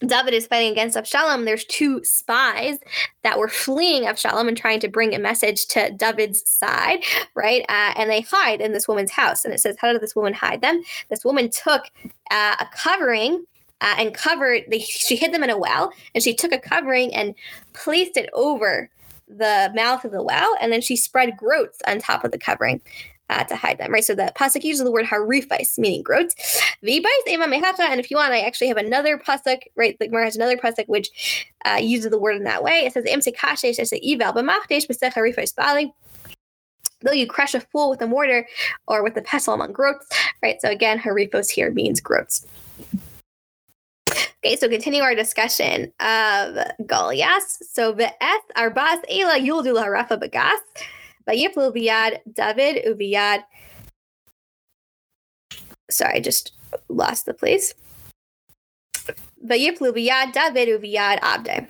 David is fighting against Absalom. There's two spies that were fleeing Absalom and trying to bring a message to David's side, right? Uh, and they hide in this woman's house. And it says, How did this woman hide them? This woman took uh, a covering uh, and covered. They, she hid them in a well, and she took a covering and placed it over the mouth of the well, and then she spread groats on top of the covering. Uh, to hide them, right? So the pasuk uses the word harifais, meaning groats. V'bais ema mehacha, and if you want, I actually have another pasuk, right? The Gemara has another pasuk which uh, uses the word in that way. It says im sekashesh es eval b'machdesh b'sech harifais bali. Though you crush a fool with a mortar or with a pestle among groats, right? So again, harifos here means groats. Okay, so continue our discussion of Goliath. So the S arbas ela yuldu harafa bagas. Vayiplu viyad David uviyad. Sorry, I just lost the place. Vayiplu viyad David uviyad abde.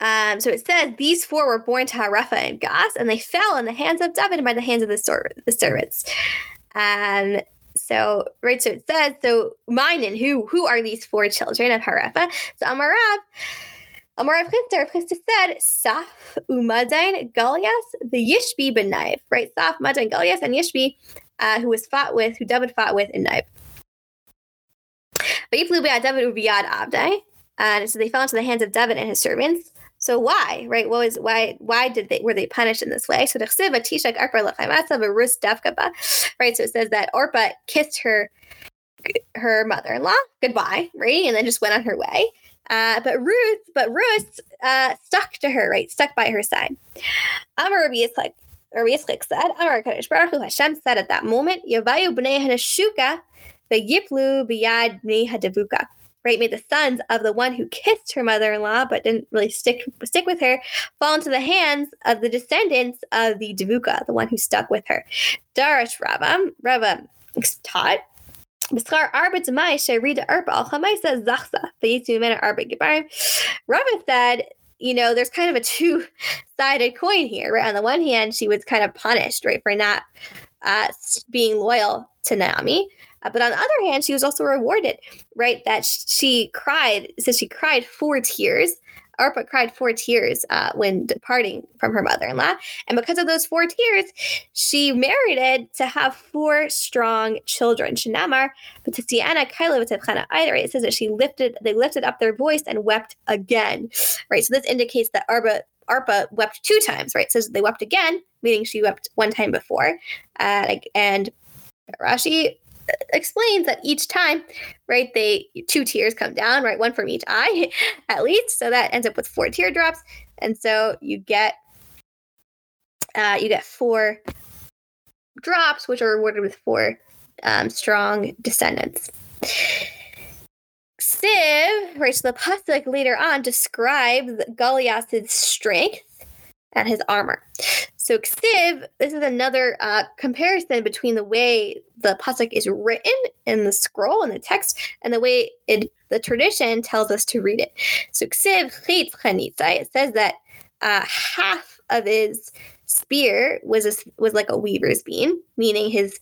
Um, so it says these four were born to Harafa and Gas, and they fell in the hands of David and by the hands of the, ser- the servants. Um, so right, so it says so. Mine and who who are these four children of Harafa? So Amarav, Amarav Chisda, Chisda said Saf Umadain Goliath the Yishbi ben Naiv. Right, Saf Madain Goliath and Yishbi, uh, who was fought with, who David fought with in Yiplu David Abdai, and so they fell into the hands of David and his servants. So why, right? What was why? Why did they were they punished in this way? So tishak right? So it says that Orpa kissed her her mother-in-law goodbye, right, and then just went on her way. Uh, but Ruth, but Ruth uh, stuck to her, right, stuck by her side. Amar Rabbi Yitzchak, Rabbi Yitzchak said, Amar Kadosh Baruch Hu Hashem said at that moment, Yavayu b'nei hanashuka, yiplu b'yad b'nei hadavuka right, made the sons of the one who kissed her mother-in-law but didn't really stick stick with her fall into the hands of the descendants of the Devuka, the one who stuck with her. Darash Rava, Rava taught. Rava said, you know, there's kind of a two-sided coin here, right? On the one hand, she was kind of punished, right, for not uh, being loyal to Naomi. Uh, but on the other hand, she was also rewarded, right? That she cried, says she cried four tears. Arpa cried four tears uh, when departing from her mother in law. And because of those four tears, she merited to have four strong children. Shinamar, but to Sienna, Kyla, it says that she lifted, they lifted up their voice and wept again, right? So this indicates that Arpa, Arpa wept two times, right? It says they wept again, meaning she wept one time before. Uh, and Rashi explains that each time, right, they two tears come down, right, one from each eye at least. So that ends up with four teardrops, and so you get uh, you get four drops, which are rewarded with four um, strong descendants. Siv, right, so the pasuk later on describes Goliath's strength and his armor. So Ksiv, this is another uh, comparison between the way the pasuk is written in the scroll and the text, and the way it, the tradition tells us to read it. So Ksiv chitz it says that uh, half of his spear was a, was like a weaver's beam, meaning his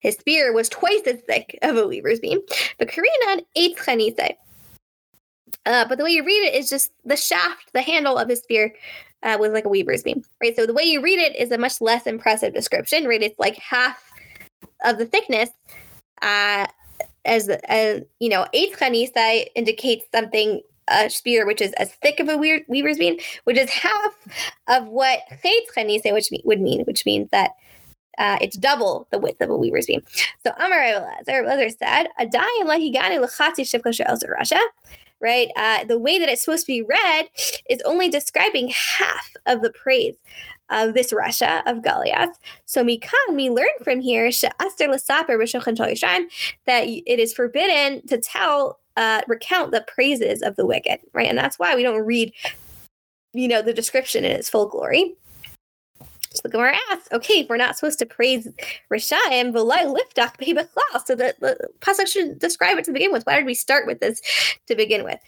his spear was twice as thick of a weaver's beam. But Korean eight chanitza. Uh, but the way you read it is just the shaft, the handle of his spear uh, was like a weaver's beam, right? So the way you read it is a much less impressive description, right? It's like half of the thickness. Uh, as, as you know, eighth chanisa indicates something a spear which is as thick of a weaver's beam, which is half of what chayt chanisa which would mean, which means that uh, it's double the width of a weaver's beam. So Amar Elazar said, "Adayin lahigani lachati shivka Russia." Right? Uh, the way that it's supposed to be read is only describing half of the praise of this Russia of Goliath. So we Mikan, we learn from here that it is forbidden to tell, uh, recount the praises of the wicked, right? And that's why we don't read, you know, the description in its full glory. So the Gemara asks, okay, we're not supposed to praise Rishaim, v'lai liftach be'bechlal, so the, the pasuk should describe it to begin with. Why did we start with this to begin with?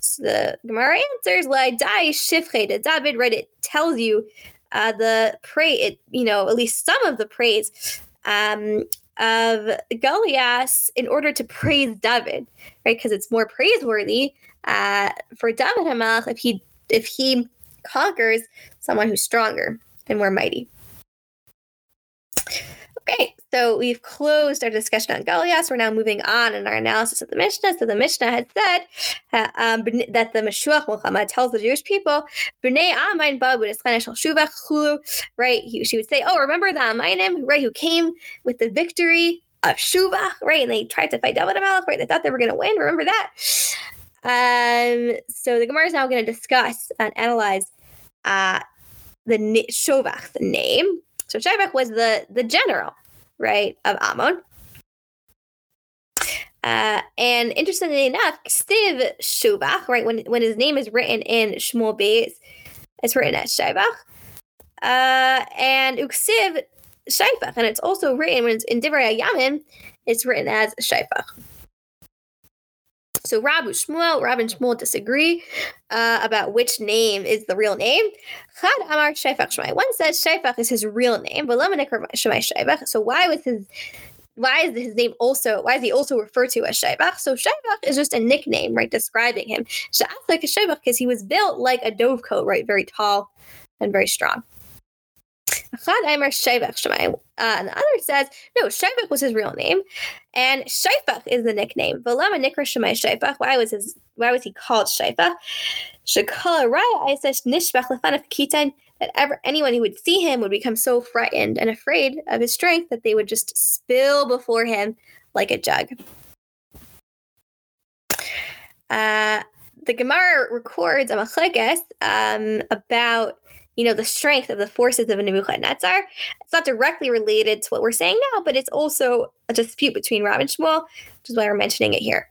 So the Gemara answers, lai dai shifche David, right? It tells you uh, the praise, it, you know, at least some of the praise um, of Goliath in order to praise David, right? Because it's more praiseworthy uh, for David Hamelach if he if he conquers someone who's stronger and we're mighty. Okay, So we've closed our discussion on Goliath. We're now moving on in our analysis of the Mishnah. So the Mishnah had said uh, um, that the Mashuach Milchama tells the Jewish people, right? He, she would say, oh, remember the Amainim, right, who came with the victory of Shuvah, right? And they tried to fight David Hamelech, right? They thought they were going to win. Remember that? Um, so the Gemara is now going to discuss and analyze uh, the Shovach, the name. So Shovach was the the general, right, of Ammon. Uh, and interestingly enough, Stiv Shuvach, right, when when his name is written in Shmuel Beis, it's written as Shovach. Uh, and Uksiv Shaifach, and it's also written when it's in Divrei Yamin, it's written as Shaifach. So Rabu Shmuel, Rab and Shmuel disagree uh, about which name is the real name. Chad Amar Shaifach Shmai. One says Shaifach is his real name, but Shmai Shaifach. So why was his why is his name also why is he also referred to as Shaibach? So Shaibach is just a nickname, right, describing him. Sha'athak is Shaibach because he was built like a dovecote, right, very tall and very strong. Chad Aimer Shaivach Shemaim. Uh, and the other says, no, Shaivach was his real name. And Shaifach is the nickname. Velama Nikra Shemai Shaifach. Why was his why was he called Shaifach? Shakala Raya Isash Nishbach Lefanaf Kitan that ever anyone who would see him would become so frightened and afraid of his strength that they would just spill before him like a jug. Uh, the Gemara records a machlekes um, about you know, the strength of the forces of Nebuchadnezzar. It's not directly related to what we're saying now, but it's also a dispute between Rab and Shmuel, which is why we're mentioning it here.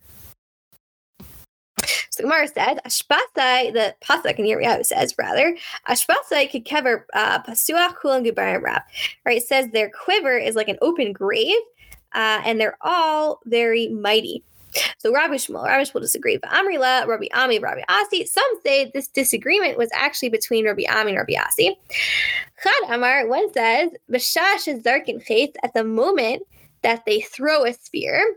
So Gemara says, Ashpasai, the pasuk in Yirmiyahu says, rather, Ashpasai could cover uh, Pasuach Kulam Gubarim Rab. Right? It says their quiver is like an open grave, uh, and they're all very mighty. So Rabbi Shmuel, Rabbi Shmuel disagree. But Amrila, Rabbi Ami, Rabbi Asi. Some say this disagreement was actually between Rabbi Ami and Rabbi Asi. Chad Amar, one says, Bashash is Zarkin Chait at the moment that they throw a spear.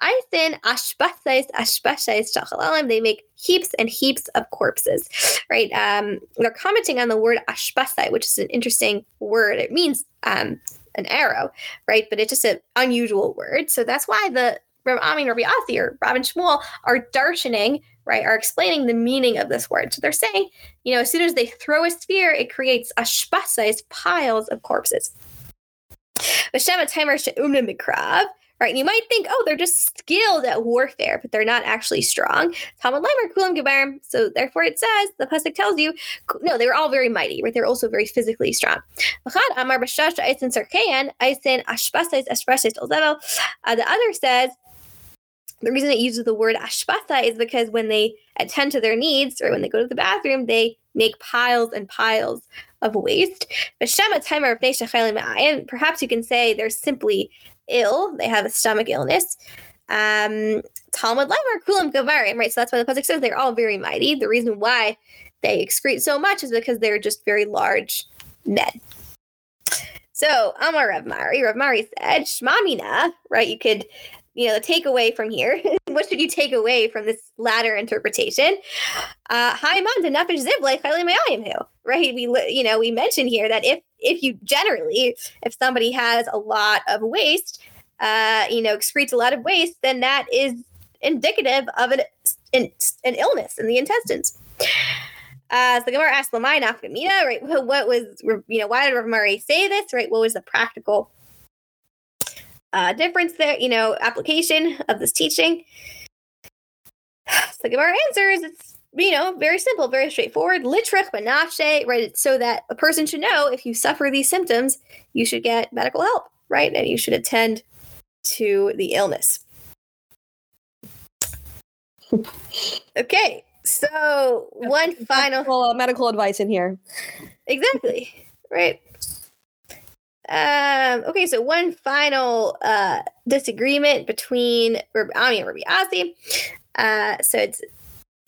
I sin ashbasais ashbasais shachalalim. They make heaps and heaps of corpses, right? Um, they're commenting on the word ashbasai, which is an interesting word. It means um, an arrow, right? But it's just an unusual word. So that's why the Rabbi Ami Rabbi Asi or Rabbi Shmuel are darshaning, right, are explaining the meaning of this word. So they're saying, you know, as soon as they throw a spear, it creates ashpasais, piles of corpses. Right, and you might think, oh, they're just skilled at warfare, but they're not actually strong. Talmud Leimer. So therefore, it says the pasuk tells you, no, they were all very mighty, right? They're also very physically strong. Ashpasais uh, The other says the reason it uses the word ashpata is because when they attend to their needs or when they go to the bathroom, they make piles and piles of waste. And perhaps you can say they're simply ill, they have a stomach illness. Um, Talmud Lemar Kulam Gavarim, right? So that's why the Pasuk says they're all very mighty. The reason why they excrete so much is because they're just very large men. So Amar Rav Mari, Rav Mari said, Shmamina, right? You could you know, the takeaway from here. what should you take away from this latter interpretation? Uh, hai montage zibli, file my ayam, right? We, you know, we mentioned here that if if you generally, if somebody has a lot of waste, uh, you know, excretes a lot of waste, then that is indicative of an an, an illness in the intestines. Uh, so the Gemara asked Lamai Nafkamina, right? What was, you know, why did Rav Mari say this, right? What was the practical uh, difference there, you know, application of this teaching? So our answers, it's you know, very simple, very straightforward. Litrich benafshe, right? So that a person should know if you suffer these symptoms, you should get medical help, right? And you should attend to the illness. okay, so one final medical, uh, medical advice in here. Exactly, right? Um, okay, so one final uh, disagreement between Rabbi Ami and Rabbi. Uh, so it's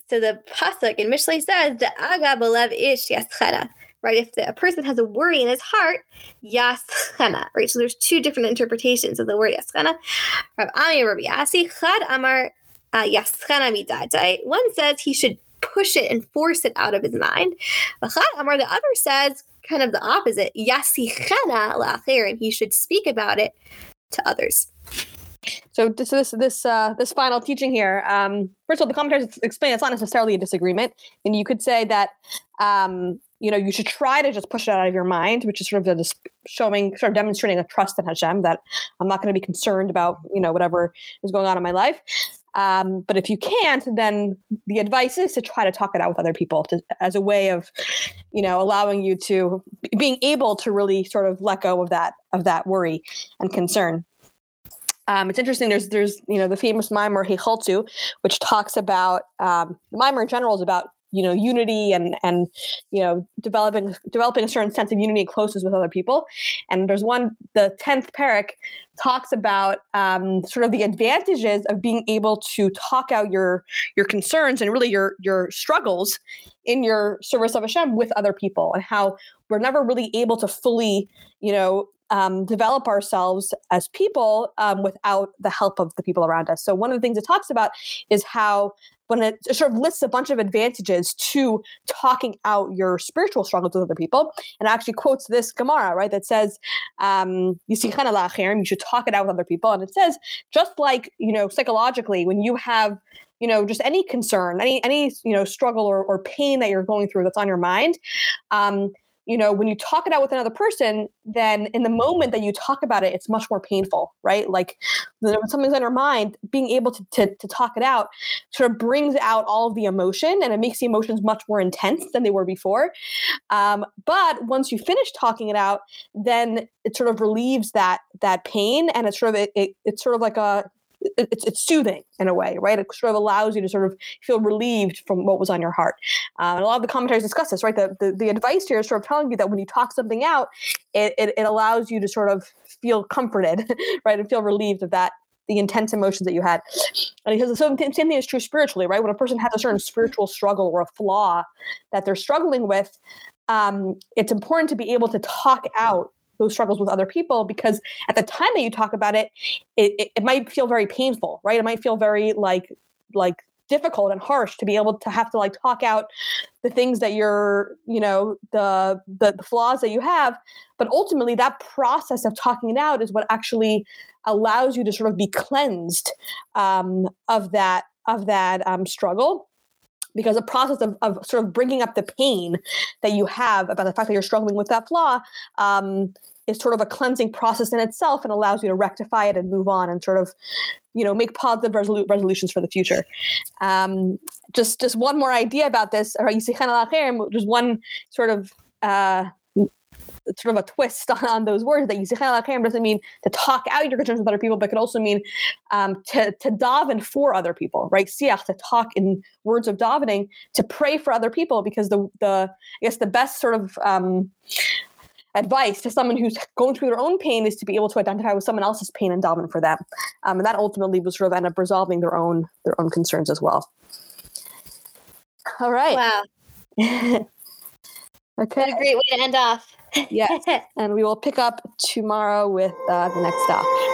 so the pasuk in Mishlei says the aga belev ish yaschena. Right, if the, a person has a worry in his heart, yaschena. Right, so there's two different interpretations of the word yaschena. Rabbi Ami and Rabbi Asi chad amar uh, yaschena midadai. One says he should push it and force it out of his mind. Amar, the other says kind of the opposite. Yasichena and he should speak about it to others. So this this this uh, this final teaching here. Um, first of all, the commentators explain it's not necessarily a disagreement, and you could say that um, you know you should try to just push it out of your mind, which is sort of just showing, sort of demonstrating a trust in Hashem that I'm not going to be concerned about you know whatever is going on in my life. Um, but if you can't, then the advice is to try to talk it out with other people to, as a way of, you know, allowing you to being able to really sort of let go of that of that worry and concern. Um, it's interesting. There's there's you know the famous mimer Hechaltu, which talks about um, mimer in general is about you know unity and and you know developing developing a certain sense of unity and closeness with other people. And there's one the tenth parak talks about um, sort of the advantages of being able to talk out your your concerns and really your your struggles in your service of Hashem with other people, and how we're never really able to fully you know um, develop ourselves as people um, without the help of the people around us. So one of the things it talks about is how when it sort of lists a bunch of advantages to talking out your spiritual struggles with other people, and actually quotes this Gemara, right, that says, um, you see, you should talk it out with other people. And it says, just like, you know, psychologically, when you have you know just any concern any any you know struggle or, or pain that you're going through that's on your mind um, you know, when you talk it out with another person, then in the moment that you talk about it, it's much more painful, right? Like when something's on your mind, being able to, to, to talk it out sort of brings out all of the emotion and it makes the emotions much more intense than they were before. Um, but once you finish talking it out, then it sort of relieves that that pain and it's sort of it, it it's sort of like a it's, it's soothing in a way, right? It sort of allows you to sort of feel relieved from what was on your heart. Um, and a lot of the commentaries discuss this, right? The, the, the advice here is sort of telling you that when you talk something out, it, it, it allows you to sort of feel comforted, right? And feel relieved of that the intense emotions that you had. And he says the same, same thing is true spiritually, right? When a person has a certain spiritual struggle or a flaw that they're struggling with, um, it's important to be able to talk out struggles with other people because at the time that you talk about it, it, it, it might feel very painful, right? It might feel very like like difficult and harsh to be able to have to like talk out the things that you're you know the, the the, flaws that you have but ultimately that process of talking it out is what actually allows you to sort of be cleansed um, of that of that um, struggle because the process of, of sort of bringing up the pain that you have about the fact that you're struggling with that flaw um, is sort of a cleansing process in itself and allows you to rectify it and move on and sort of you know make positive resolu- resolutions for the future. Um, just just one more idea about this just one sort of uh, sort of a twist on, on those words that you say doesn't mean to talk out your concerns with other people, but could also mean um, to, to daven for other people, right? Siach, to talk in words of davening, to pray for other people, because the, the I guess the best sort of um, advice to someone who's going through their own pain is to be able to identify with someone else's pain and daven for them. Um, and that ultimately will sort of end up resolving their own their own concerns as well. All right. Wow. okay. What a great way to end off. Yes. and we will pick up tomorrow with uh, the next stop.